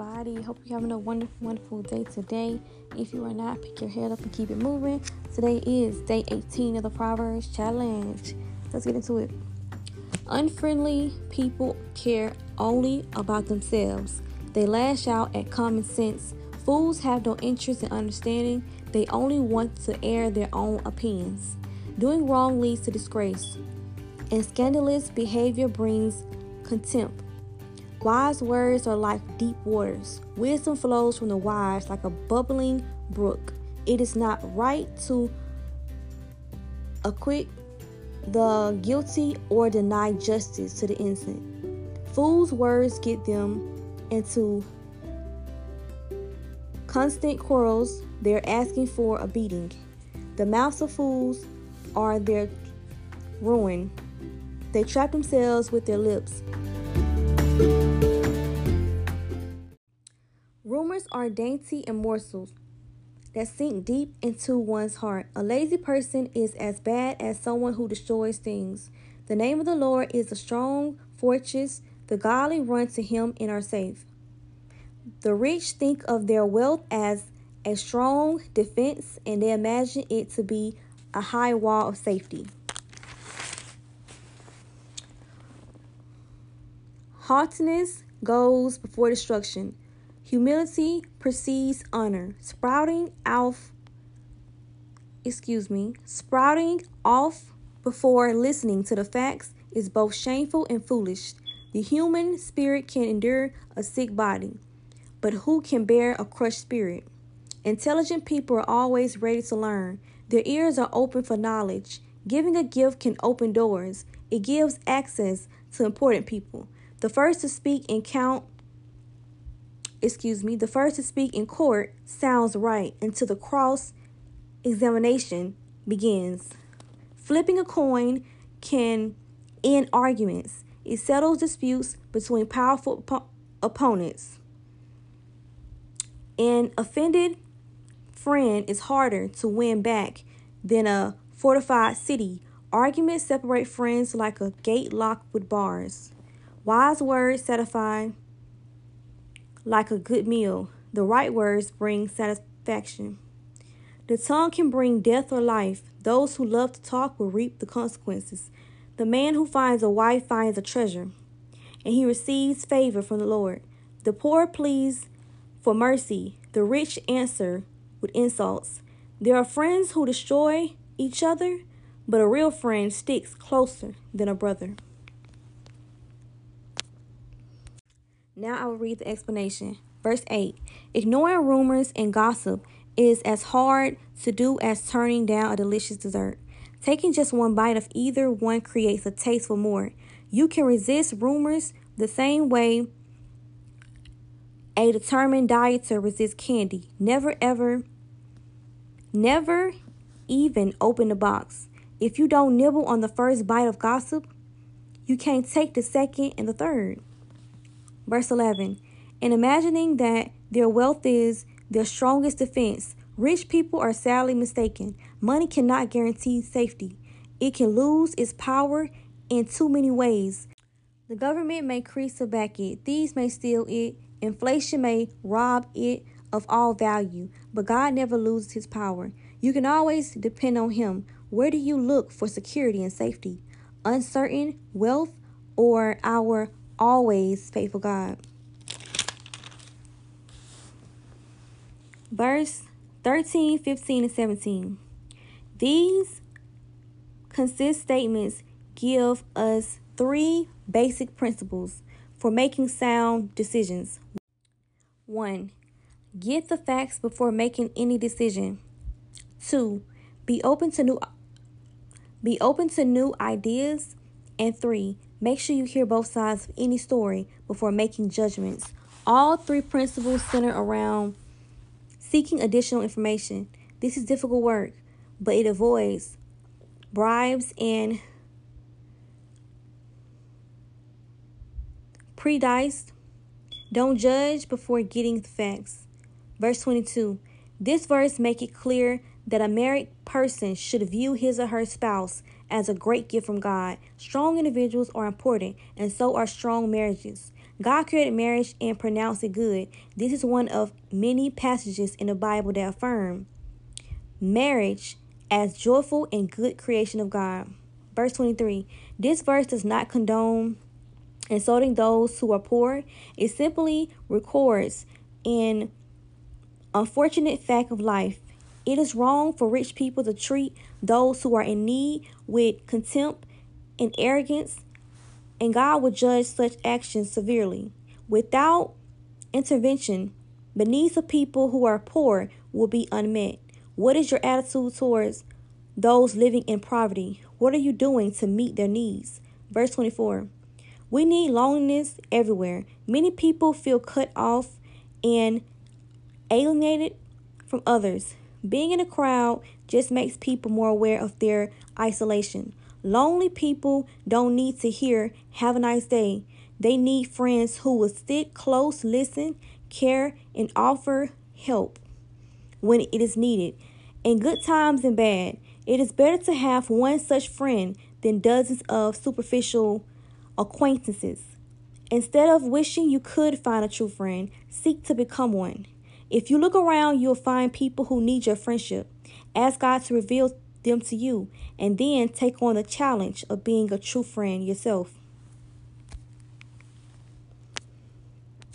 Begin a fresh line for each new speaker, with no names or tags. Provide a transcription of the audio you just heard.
everybody. Hope you're having a wonderful, wonderful day today. If you are not, pick your head up and keep it moving. Today is day 18 of the Proverbs Challenge. Let's get into it. Unfriendly people care only about themselves. They lash out at common sense. Fools have no interest in understanding. They only want to air their own opinions. Doing wrong leads to disgrace, and scandalous behavior brings contempt. Wise words are like deep waters. Wisdom flows from the wise like a bubbling brook. It is not right to acquit the guilty or deny justice to the innocent. Fools' words get them into constant quarrels. They're asking for a beating. The mouths of fools are their ruin. They trap themselves with their lips. Are dainty and morsels that sink deep into one's heart. A lazy person is as bad as someone who destroys things. The name of the Lord is a strong fortress. The godly run to him and are safe. The rich think of their wealth as a strong defense and they imagine it to be a high wall of safety. Haughtiness goes before destruction. Humility precedes honor. Sprouting off, excuse me, sprouting off before listening to the facts is both shameful and foolish. The human spirit can endure a sick body, but who can bear a crushed spirit? Intelligent people are always ready to learn. Their ears are open for knowledge. Giving a gift can open doors. It gives access to important people. The first to speak and count excuse me, the first to speak in court sounds right until the cross examination begins. Flipping a coin can end arguments. It settles disputes between powerful op- opponents. An offended friend is harder to win back than a fortified city. Arguments separate friends like a gate locked with bars. Wise words satisfy like a good meal. The right words bring satisfaction. The tongue can bring death or life. Those who love to talk will reap the consequences. The man who finds a wife finds a treasure, and he receives favor from the Lord. The poor please for mercy. The rich answer with insults. There are friends who destroy each other, but a real friend sticks closer than a brother. Now I will read the explanation. Verse 8 Ignoring rumors and gossip is as hard to do as turning down a delicious dessert. Taking just one bite of either one creates a taste for more. You can resist rumors the same way a determined dieter resists candy. Never ever, never even open the box. If you don't nibble on the first bite of gossip, you can't take the second and the third. Verse 11 In imagining that their wealth is their strongest defense, rich people are sadly mistaken. Money cannot guarantee safety, it can lose its power in too many ways. The government may crease to back it, thieves may steal it, inflation may rob it of all value, but God never loses his power. You can always depend on him. Where do you look for security and safety? Uncertain wealth or our always faithful God. Verse 13, 15, and 17. These consist statements give us three basic principles for making sound decisions. 1. Get the facts before making any decision. 2. Be open to new be open to new ideas and 3. Make sure you hear both sides of any story before making judgments. All three principles center around seeking additional information. This is difficult work, but it avoids bribes and prediced. Don't judge before getting the facts. Verse 22. This verse make it clear that a married person should view his or her spouse as a great gift from God. Strong individuals are important, and so are strong marriages. God created marriage and pronounced it good. This is one of many passages in the Bible that affirm marriage as joyful and good creation of God. Verse 23. This verse does not condone insulting those who are poor. It simply records an unfortunate fact of life. It is wrong for rich people to treat those who are in need with contempt and arrogance, and God will judge such actions severely. Without intervention, the needs of people who are poor will be unmet. What is your attitude towards those living in poverty? What are you doing to meet their needs? Verse 24. We need loneliness everywhere. Many people feel cut off and alienated from others. Being in a crowd just makes people more aware of their isolation. Lonely people don't need to hear, Have a nice day. They need friends who will sit close, listen, care, and offer help when it is needed. In good times and bad, it is better to have one such friend than dozens of superficial acquaintances. Instead of wishing you could find a true friend, seek to become one. If you look around, you'll find people who need your friendship. Ask God to reveal them to you, and then take on the challenge of being a true friend yourself.